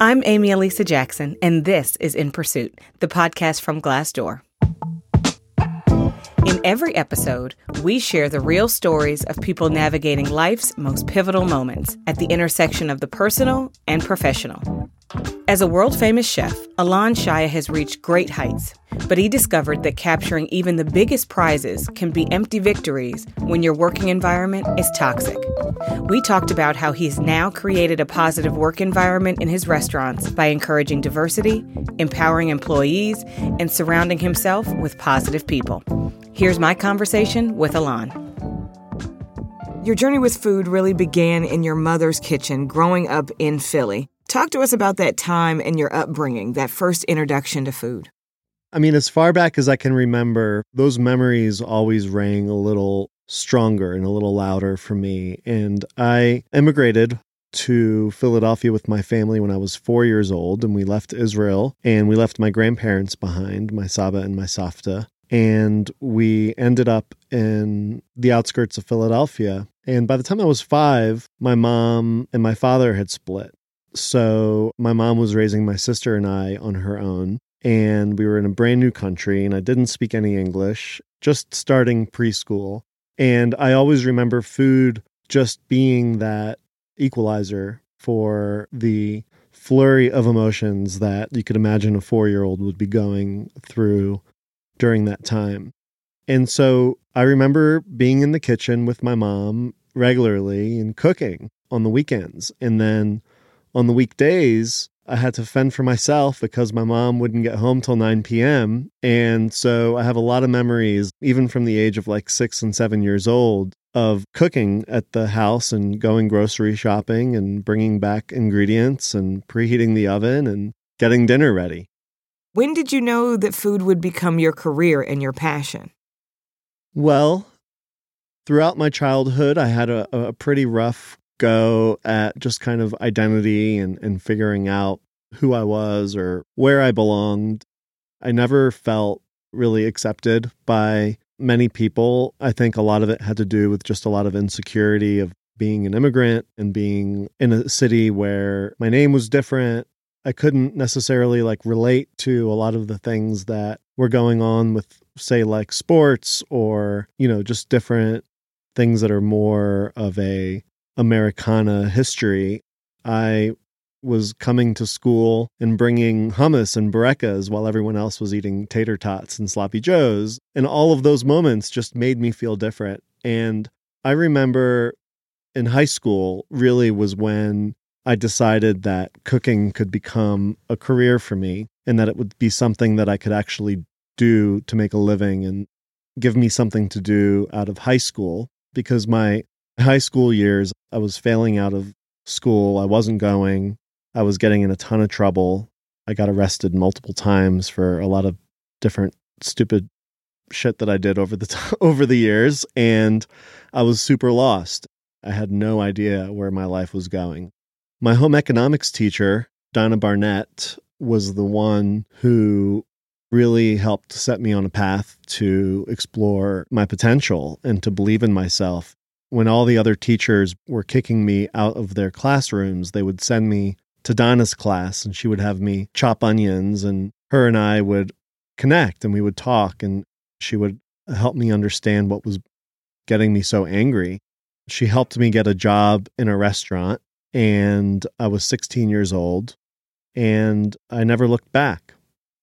I'm Amy Elisa Jackson, and this is In Pursuit, the podcast from Glassdoor. In every episode, we share the real stories of people navigating life's most pivotal moments at the intersection of the personal and professional. As a world famous chef, Alon Shaya has reached great heights, but he discovered that capturing even the biggest prizes can be empty victories when your working environment is toxic. We talked about how he's now created a positive work environment in his restaurants by encouraging diversity, empowering employees, and surrounding himself with positive people. Here's my conversation with Alon. Your journey with food really began in your mother's kitchen growing up in Philly. Talk to us about that time and your upbringing, that first introduction to food. I mean, as far back as I can remember, those memories always rang a little stronger and a little louder for me. And I immigrated to Philadelphia with my family when I was four years old, and we left Israel and we left my grandparents behind, my Saba and my Safta. And we ended up in the outskirts of Philadelphia. And by the time I was five, my mom and my father had split. So my mom was raising my sister and I on her own. And we were in a brand new country, and I didn't speak any English, just starting preschool. And I always remember food just being that equalizer for the flurry of emotions that you could imagine a four year old would be going through during that time. And so I remember being in the kitchen with my mom regularly and cooking on the weekends. And then on the weekdays, I had to fend for myself because my mom wouldn't get home till 9 p.m. And so I have a lot of memories, even from the age of like six and seven years old, of cooking at the house and going grocery shopping and bringing back ingredients and preheating the oven and getting dinner ready. When did you know that food would become your career and your passion? Well, throughout my childhood, I had a, a pretty rough go at just kind of identity and, and figuring out who I was or where I belonged. I never felt really accepted by many people. I think a lot of it had to do with just a lot of insecurity of being an immigrant and being in a city where my name was different. I couldn't necessarily like relate to a lot of the things that were going on with say like sports or, you know, just different things that are more of a Americana history, I was coming to school and bringing hummus and burekas while everyone else was eating tater tots and sloppy joes. And all of those moments just made me feel different. And I remember in high school really was when I decided that cooking could become a career for me and that it would be something that I could actually do to make a living and give me something to do out of high school because my high school years, I was failing out of school. I wasn't going. I was getting in a ton of trouble. I got arrested multiple times for a lot of different stupid shit that I did over the t- over the years and I was super lost. I had no idea where my life was going. My home economics teacher, Donna Barnett, was the one who really helped set me on a path to explore my potential and to believe in myself when all the other teachers were kicking me out of their classrooms, they would send me to Donna's class and she would have me chop onions and her and I would connect and we would talk and she would help me understand what was getting me so angry. She helped me get a job in a restaurant and I was 16 years old and I never looked back.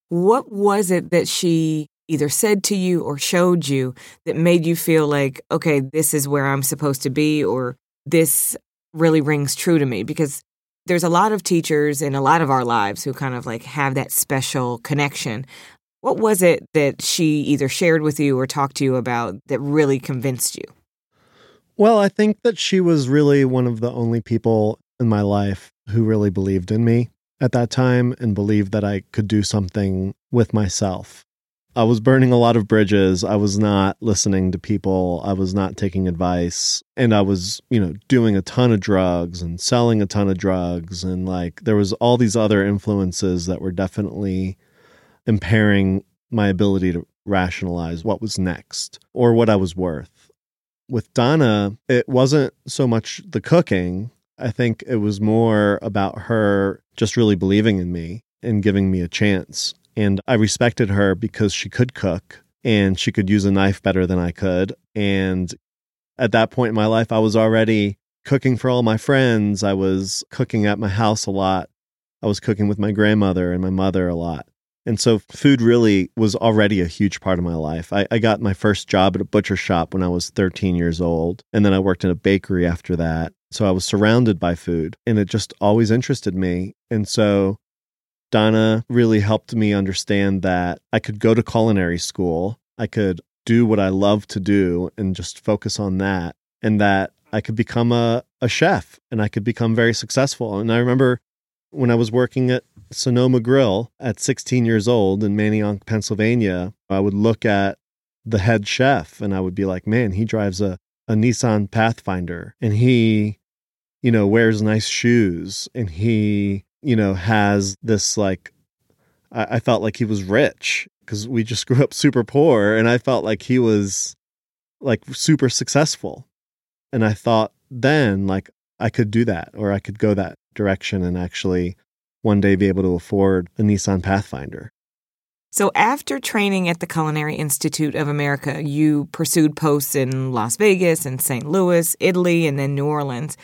What was it that she either said to you or showed you that made you feel like, okay, this is where I'm supposed to be, or this really rings true to me? Because there's a lot of teachers in a lot of our lives who kind of like have that special connection. What was it that she either shared with you or talked to you about that really convinced you? Well, I think that she was really one of the only people in my life who really believed in me at that time and believed that I could do something with myself. I was burning a lot of bridges. I was not listening to people. I was not taking advice. And I was, you know, doing a ton of drugs and selling a ton of drugs. And like there was all these other influences that were definitely impairing my ability to rationalize what was next or what I was worth. With Donna, it wasn't so much the cooking I think it was more about her just really believing in me and giving me a chance. And I respected her because she could cook and she could use a knife better than I could. And at that point in my life, I was already cooking for all my friends. I was cooking at my house a lot. I was cooking with my grandmother and my mother a lot. And so food really was already a huge part of my life. I, I, got my first job at a butcher shop when I was 13 years old. And then I worked in a bakery after that. So I was surrounded by food and it just always interested me. And so Donna really helped me understand that I could go to culinary school. I could do what I love to do and just focus on that. And that I could become a, a chef and I could become very successful. And I remember when I was working at Sonoma Grill at 16 years old in Manayunk, Pennsylvania, I would look at the head chef and I would be like, man, he drives a, a Nissan Pathfinder and he, you know, wears nice shoes and he, you know, has this like, I, I felt like he was rich because we just grew up super poor and I felt like he was like super successful. And I thought then, like, I could do that or I could go that direction and actually one day be able to afford a Nissan Pathfinder. So, after training at the Culinary Institute of America, you pursued posts in Las Vegas and St. Louis, Italy, and then New Orleans.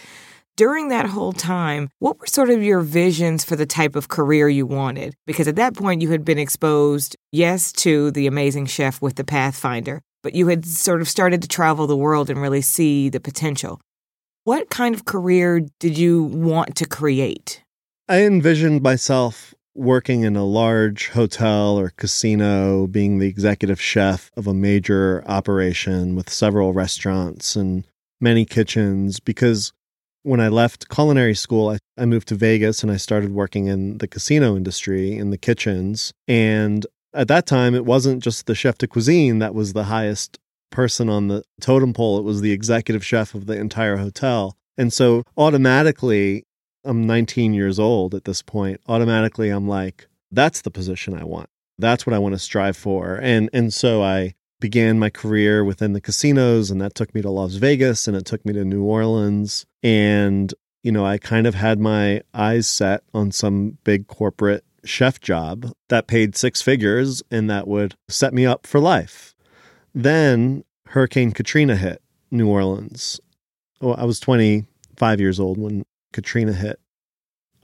During that whole time, what were sort of your visions for the type of career you wanted? Because at that point, you had been exposed, yes, to the amazing chef with the Pathfinder, but you had sort of started to travel the world and really see the potential. What kind of career did you want to create? I envisioned myself working in a large hotel or casino, being the executive chef of a major operation with several restaurants and many kitchens. Because when I left culinary school, I, I moved to Vegas and I started working in the casino industry in the kitchens. And at that time, it wasn't just the chef de cuisine that was the highest person on the totem pole. It was the executive chef of the entire hotel. And so automatically, I'm 19 years old at this point. Automatically, I'm like, that's the position I want. That's what I want to strive for. And and so I began my career within the casinos and that took me to Las Vegas and it took me to New Orleans and you know, I kind of had my eyes set on some big corporate chef job that paid six figures and that would set me up for life. Then Hurricane Katrina hit New Orleans. Oh, I was 25 years old when Katrina hit.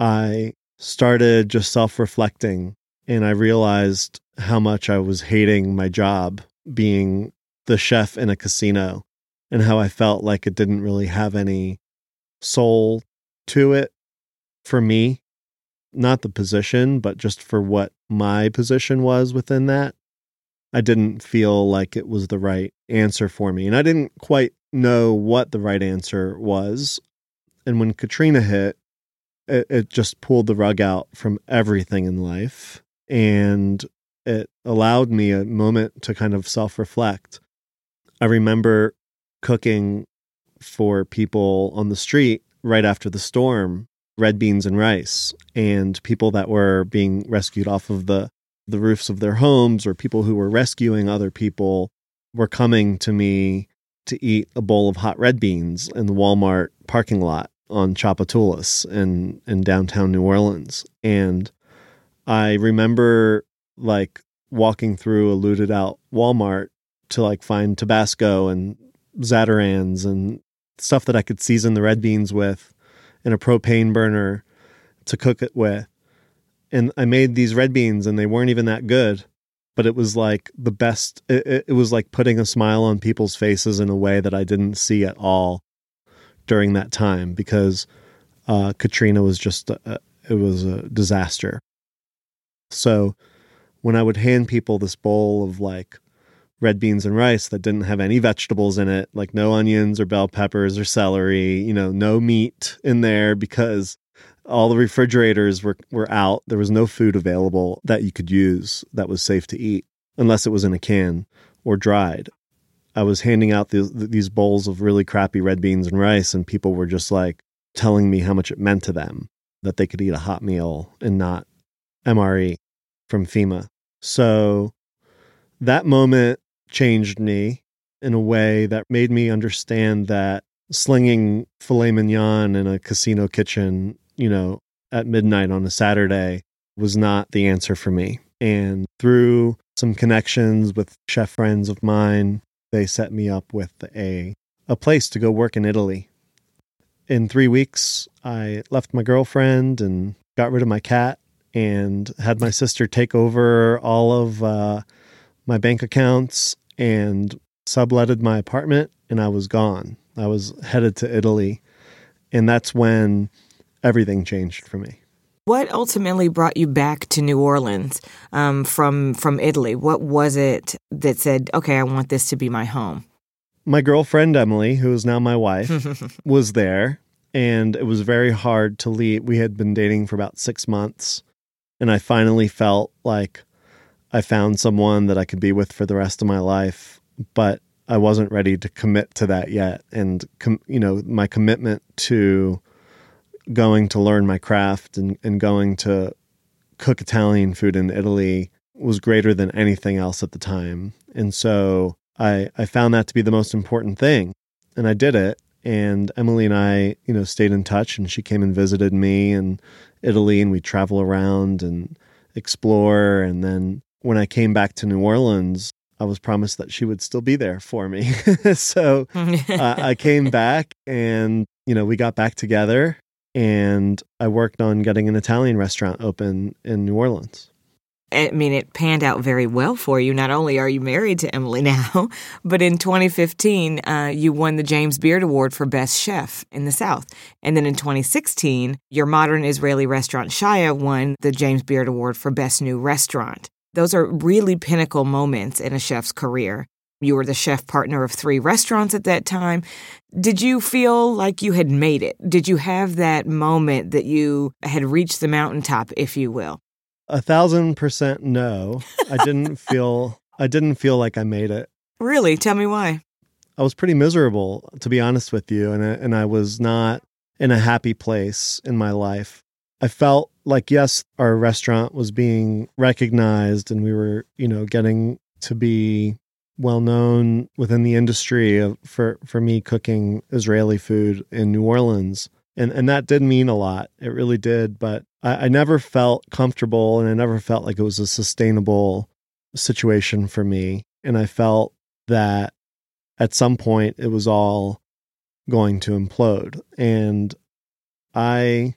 I started just self reflecting and I realized how much I was hating my job being the chef in a casino and how I felt like it didn't really have any soul to it for me. Not the position, but just for what my position was within that. I didn't feel like it was the right answer for me. And I didn't quite know what the right answer was. And when Katrina hit, it, it just pulled the rug out from everything in life. And it allowed me a moment to kind of self reflect. I remember cooking for people on the street right after the storm red beans and rice and people that were being rescued off of the the roofs of their homes or people who were rescuing other people were coming to me to eat a bowl of hot red beans in the Walmart parking lot on Tchoupitoulas in, in downtown New Orleans. And I remember like walking through a looted out Walmart to like find Tabasco and Zatarain's and stuff that I could season the red beans with and a propane burner to cook it with and I made these red beans and they weren't even that good, but it was like the best. It, it, was like putting a smile on people's faces in a way that I didn't see at all during that time because uh, Katrina was just a, it was a disaster. So when I would hand people this bowl of like red beans and rice that didn't have any vegetables in it, like no onions or bell peppers or celery, you know, no meat in there because all the refrigerators were, were out. There was no food available that you could use that was safe to eat unless it was in a can or dried. I was handing out these, these bowls of really crappy red beans and rice, and people were just like telling me how much it meant to them that they could eat a hot meal and not MRE from FEMA. So that moment changed me in a way that made me understand that slinging filet mignon in a casino kitchen, you know, at midnight on a Saturday was not the answer for me. And through some connections with chef friends of mine, they set me up with a a place to go work in Italy. In 3 weeks, I left my girlfriend and got rid of my cat and had my sister take over all of uh, my bank accounts and subletted my apartment and I was gone. I was headed to Italy. And that's when everything changed for me. What ultimately brought you back to New Orleans um, from from Italy? What was it that said, "Okay, I want this to be my home"? My girlfriend Emily, who is now my wife, was there, and it was very hard to leave. We had been dating for about six months, and I finally felt like I found someone that I could be with for the rest of my life. But I wasn't ready to commit to that yet, and com- you know, my commitment to going to learn my craft and, and going to cook Italian food in Italy was greater than anything else at the time. And so I, I found that to be the most important thing. And I did it. And Emily and I, you know, stayed in touch and she came and visited me in Italy and we travel around and explore. And then when I came back to New Orleans, I was promised that she would still be there for me. so uh, I came back and, you know, we got back together and I worked on getting an Italian restaurant open in New Orleans. I mean, it panned out very well for you. Not only are you married to Emily now, but in 2015, uh, you won the James Beard Award for Best Chef in the South. And then in 2016, your modern Israeli restaurant Shaya won the James Beard Award for Best New Restaurant. Those are really pinnacle moments in a chef's career. You were the chef partner of three restaurants at that time. Did you feel like you had made it? Did you have that moment that you had reached the mountaintop, if you will? A thousand percent no. I didn't feel I didn't feel like I made it. Really? Tell me why. I was pretty miserable, to be honest with you, and I, and I was not in a happy place in my life. I felt like yes, our restaurant was being recognized, and we were, you know, getting to be well known within the industry of, for for me cooking Israeli food in New Orleans, and and that did mean a lot. It really did, but I, I never felt comfortable, and I never felt like it was a sustainable situation for me. And I felt that at some point it was all going to implode, and I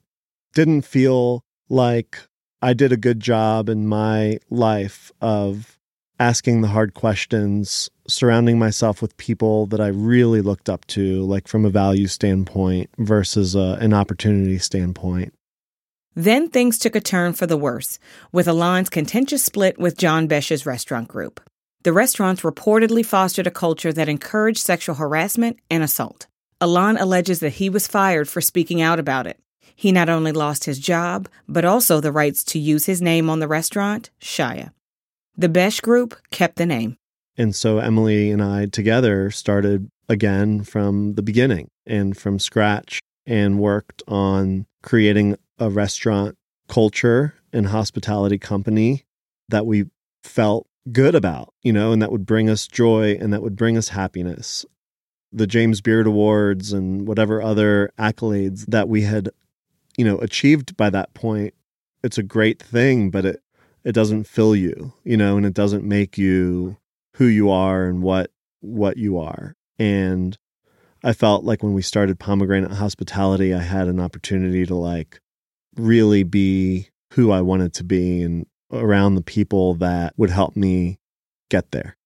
didn't feel like I did a good job in my life of asking the hard questions, surrounding myself with people that I really looked up to, like from a value standpoint versus a, an opportunity standpoint. Then things took a turn for the worse, with Alon's contentious split with John Besh's restaurant group. The restaurants reportedly fostered a culture that encouraged sexual harassment and assault. Alain alleges that he was fired for speaking out about it. He not only lost his job, but also the rights to use his name on the restaurant, Shaya. The Besh Group kept the name. And so Emily and I together started again from the beginning and from scratch and worked on creating a restaurant culture and hospitality company that we felt good about, you know, and that would bring us joy and that would bring us happiness. The James Beard Awards and whatever other accolades that we had, you know, achieved by that point, it's a great thing, but it it doesn't fill you, you know, and it doesn't make you who you are and what what you are. And I felt like when we started Pomegranate Hospitality, I had an opportunity to like really be who I wanted to be and around the people that would help me get there.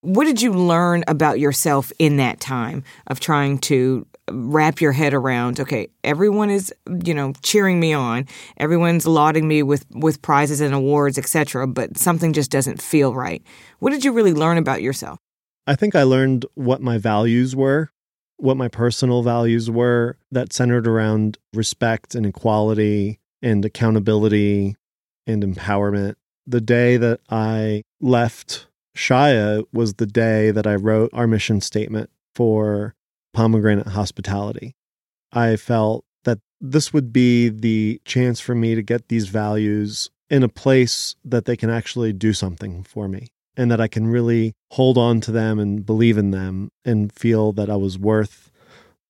What did you learn about yourself in that time of trying to uh, wrap your head around okay everyone is you know cheering me on everyone's lauding me with with prizes and awards etc but something just doesn't feel right. What did you really learn about yourself? I think i learned what my values were what my personal values were that centered around respect and equality and accountability and empowerment the day that i left shaya was the day that i wrote our mission statement for pomegranate hospitality. I felt that this would be the chance for me to get these values in a place that they can actually do something for me and that I can really hold on to them and believe in them and feel that I was worth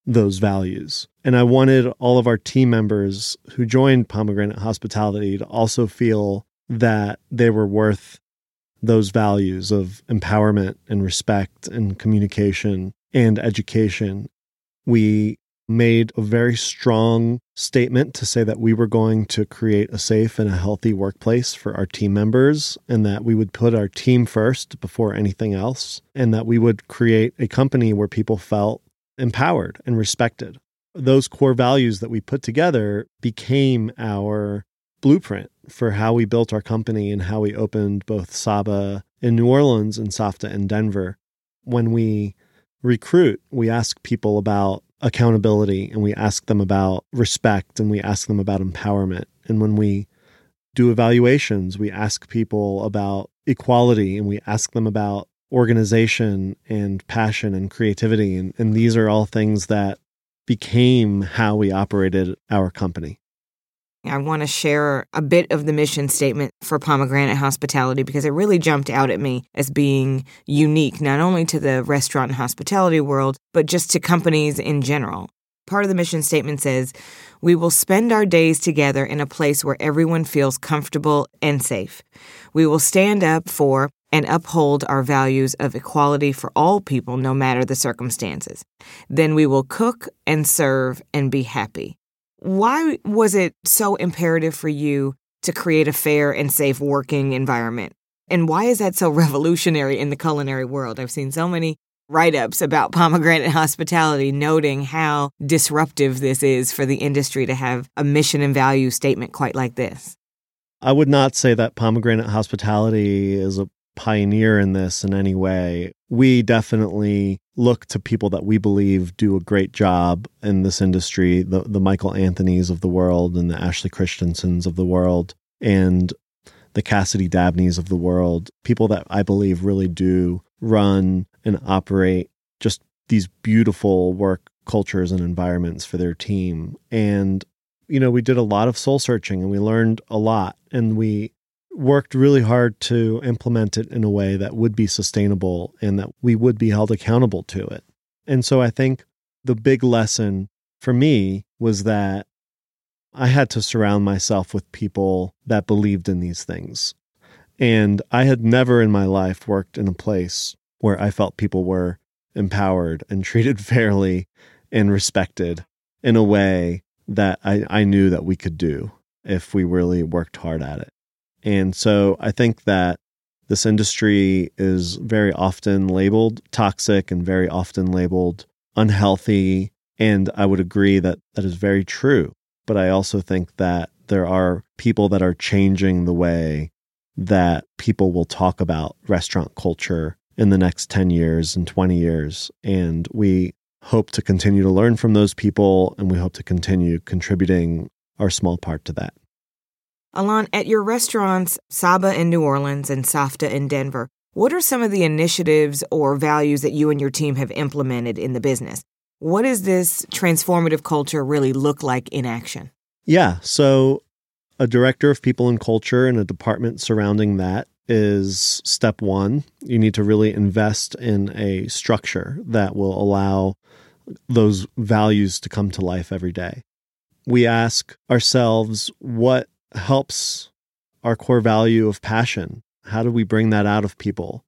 those values. And I wanted all of our team members who joined Pomegranate Hospitality to also feel that they were worth those values of empowerment and respect and communication and education. We made a very strong statement to say that we were going to create a safe and a healthy workplace for our team members and that we would put our team first before anything else and that we would create a company where people felt empowered and respected. Those core values that we put together became our blueprint for how we built our company and how we opened both Saba in New Orleans and Safta in Denver. When we recruit, we ask people about accountability and we ask them about respect and we ask them about empowerment. And when we do evaluations, we ask people about equality and we ask them about organization and passion and creativity. And, and these are all things that became how we operated our company. I want to share a bit of the mission statement for Pomegranate Hospitality because it really jumped out at me as being unique, not only to the restaurant and hospitality world, but just to companies in general. Part of the mission statement says, We will spend our days together in a place where everyone feels comfortable and safe. We will stand up for and uphold our values of equality for all people, no matter the circumstances. Then we will cook and serve and be happy. Why was it so imperative for you to create a fair and safe working environment? And why is that so revolutionary in the culinary world? I've seen so many write ups about pomegranate hospitality noting how disruptive this is for the industry to have a mission and value statement quite like this. I would not say that pomegranate hospitality is a pioneer in this in any way. We definitely look to people that we believe do a great job in this industry, the the Michael Anthony's of the world and the Ashley Christensens of the world and the Cassidy Dabneys of the world, people that I believe really do run and operate just these beautiful work cultures and environments for their team. And you know, we did a lot of soul searching and we learned a lot and we worked really hard to implement it in a way that would be sustainable and that we would be held accountable to it. And so I think the big lesson for me was that I had to surround myself with people that believed in these things. And I had never in my life worked in a place where I felt people were empowered and treated fairly and respected in a way that I, I knew that we could do if we really worked hard at it. And so I think that this industry is very often labeled toxic and very often labeled unhealthy. And I would agree that that is very true. But I also think that there are people that are changing the way that people will talk about restaurant culture in the next 10 years and 20 years. And we hope to continue to learn from those people and we hope to continue contributing our small part to that. Alon, at your restaurants, Saba in New Orleans and Safta in Denver, what are some of the initiatives or values that you and your team have implemented in the business? What does this transformative culture really look like in action? Yeah. So, a director of people and culture and a department surrounding that is step one. You need to really invest in a structure that will allow those values to come to life every day. We ask ourselves what helps our core value of passion. How do we bring that out of people?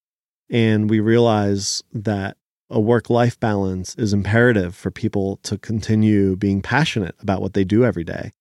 And we realize that a work life balance is imperative for people to continue being passionate about what they do every day.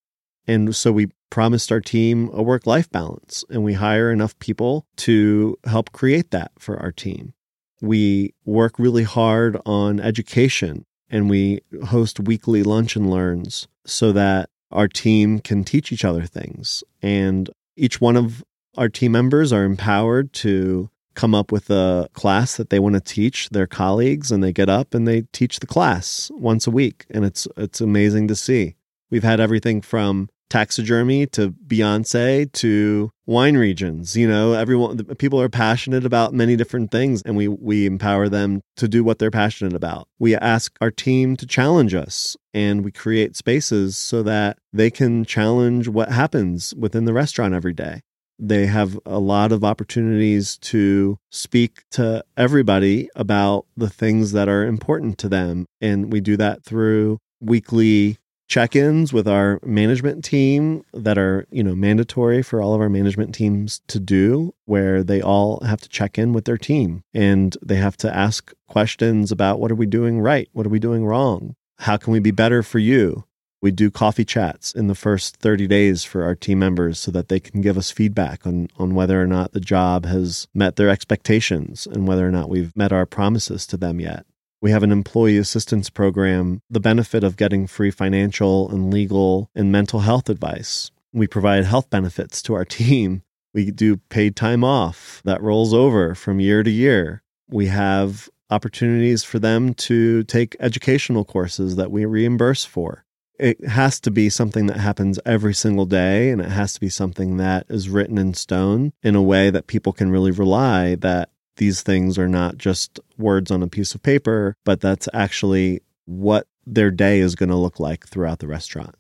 And so we promised our team a work life balance and we hire enough people to help create that for our team. We work really hard on education and we host weekly lunch and learns so that our team can teach each other things. And each one of our team members are empowered to come up with a class that they want to teach their colleagues and they get up and they teach the class once a week and it's it's amazing to see. We've had everything from taxidermy to Beyonce to wine regions. You know, everyone people are passionate about many different things and we we empower them to do what they're passionate about. We ask our team to challenge us and we create spaces so that they can challenge what happens within the restaurant every day. They have a lot of opportunities to speak to everybody about the things that are important to them. And we do that through weekly check-ins with our management team that are you know mandatory for all of our management teams to do where they all have to check in with their team and they have to ask questions about what are we doing right? What are we doing wrong? How can we be better for you? We do coffee chats in the first 30 days for our team members so that they can give us feedback on, on whether or not the job has met their expectations and whether or not we've met our promises to them yet we have an employee assistance program, the benefit of getting free financial and legal and mental health advice. We provide health benefits to our team. We do paid time off that rolls over from year to year. We have opportunities for them to take educational courses that we reimburse for. It has to be something that happens every single day, and it has to be something that is written in stone in a way that people can really rely that these things are not just words on a piece of paper, but that's actually what their day is going to look like throughout the restaurant.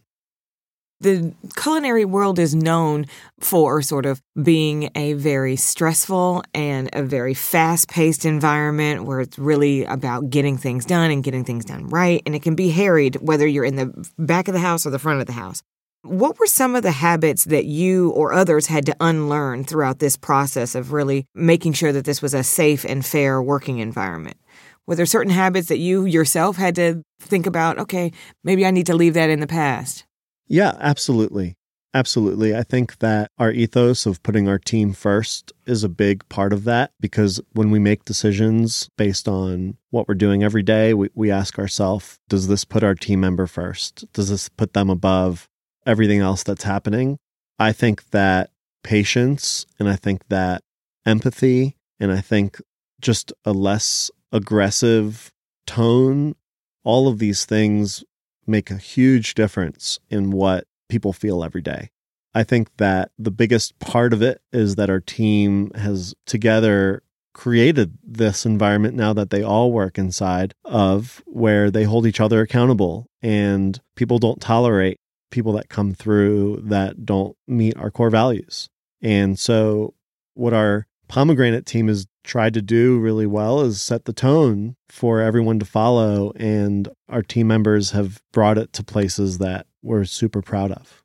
The culinary world is known for sort of being a very stressful and a very fast paced environment where it's really about getting things done and getting things done right. And it can be harried whether you're in the back of the house or the front of the house. What were some of the habits that you or others had to unlearn throughout this process of really making sure that this was a safe and fair working environment? Were there certain habits that you yourself had to think about, okay, maybe I need to leave that in the past? Yeah, absolutely. Absolutely. I think that our ethos of putting our team first is a big part of that because when we make decisions based on what we're doing every day, we, we ask ourselves, does this put our team member first? Does this put them above everything else that's happening. I think that patience and I think that empathy and I think just a less aggressive tone, all of these things make a huge difference in what people feel every day. I think that the biggest part of it is that our team has together created this environment now that they all work inside of where they hold each other accountable and people don't tolerate people that come through that don't meet our core values. And so, what our pomegranate team has tried to do really well is set the tone for everyone to follow. And our team members have brought it to places that we're super proud of.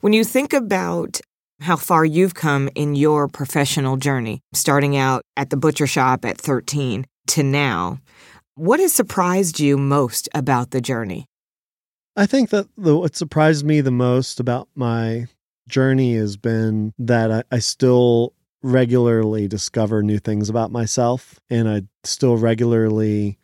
When you think about how far you've come in your professional journey, starting out at the butcher shop at 13 to now, what has surprised you most about the journey? I think that the, what surprised me the most about my journey has been that I, I still regularly discover new things about myself and I still regularly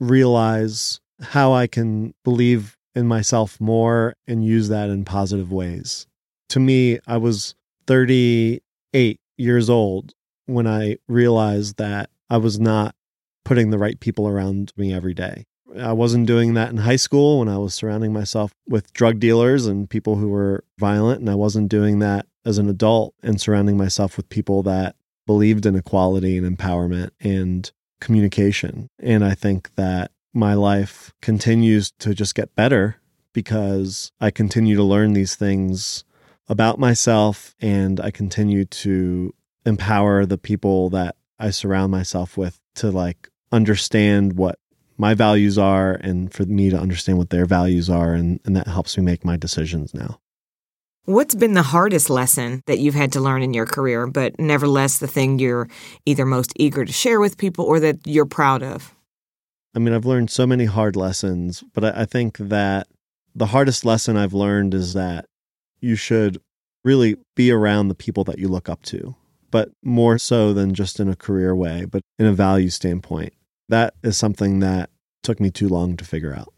realize how I can believe in myself more and use that in positive ways. To me, I was 38 years old when I realized that I was not putting the right people around me every day. I wasn't doing that in high school when I was surrounding myself with drug dealers and people who were violent. And I wasn't doing that as an adult and surrounding myself with people that believed in equality and empowerment and communication. And I think that my life continues to just get better because I continue to learn these things about myself and I continue to empower the people that I surround myself with to like understand what my values are and for me to understand what their values are. And, and that helps me make my decisions now. What's been the hardest lesson that you've had to learn in your career, but nevertheless the thing you're either most eager to share with people or that you're proud of? I mean, I've learned so many hard lessons, but I, I think that the hardest lesson I've learned is that you should really be around the people that you look up to, but more so than just in a career way, but in a value standpoint that is something that took me too long to figure out.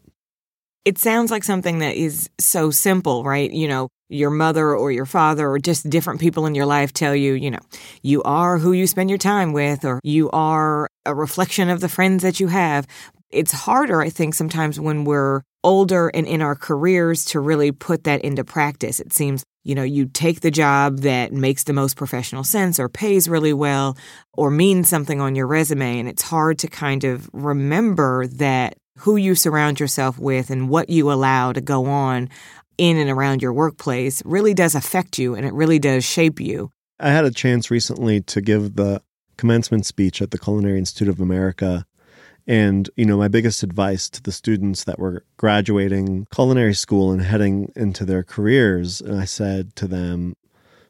It sounds like something that is so simple, right? You know, your mother or your father or just different people in your life tell you, you know, you are who you spend your time with or you are a reflection of the friends that you have. It's harder, I think, sometimes when we're older and in our careers to really put that into practice. It seems you know, you take the job that makes the most professional sense or pays really well or means something on your resume. And it's hard to kind of remember that who you surround yourself with and what you allow to go on in and around your workplace really does affect you and it really does shape you. I had a chance recently to give the commencement speech at the Culinary Institute of America. And, you know, my biggest advice to the students that were graduating culinary school and heading into their careers, and I said to them,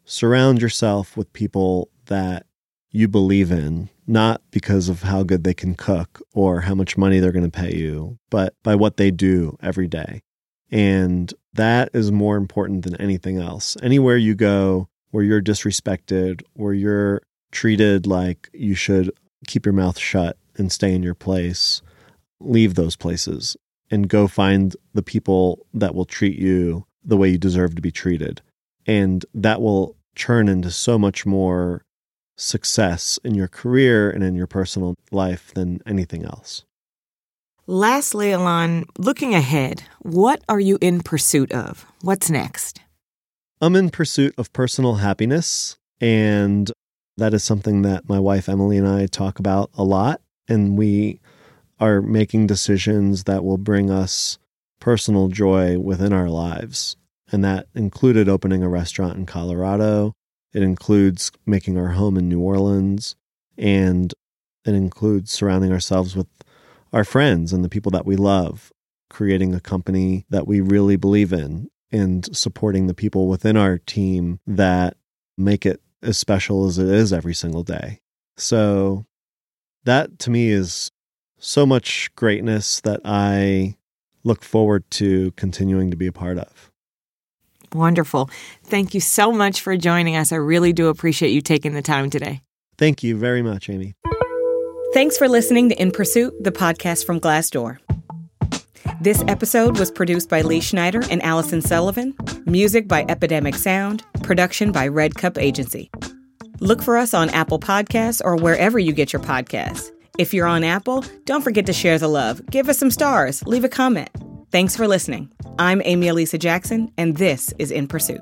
surround yourself with people that you believe in, not because of how good they can cook or how much money they're going to pay you, but by what they do every day. And that is more important than anything else. Anywhere you go where you're disrespected, where you're treated like you should keep your mouth shut and stay in your place, leave those places and go find the people that will treat you the way you deserve to be treated. And that will churn into so much more success in your career and in your personal life than anything else. Lastly, Alon, looking ahead, what are you in pursuit of? What's next? I'm in pursuit of personal happiness, and that is something that my wife Emily and I talk about a lot. And we are making decisions that will bring us personal joy within our lives. And that included opening a restaurant in Colorado. It includes making our home in New Orleans. And it includes surrounding ourselves with our friends and the people that we love, creating a company that we really believe in, and supporting the people within our team that make it as special as it is every single day. So, that to me is so much greatness that I look forward to continuing to be a part of. Wonderful. Thank you so much for joining us. I really do appreciate you taking the time today. Thank you very much, Amy. Thanks for listening to In Pursuit, the podcast from Glassdoor. This episode was produced by Lee Schneider and Allison Sullivan, music by Epidemic Sound, production by Red Cup Agency. Look for us on Apple Podcasts or wherever you get your podcasts. If you're on Apple, don't forget to share the love, give us some stars, leave a comment. Thanks for listening. I'm Amy Elisa Jackson, and this is In Pursuit.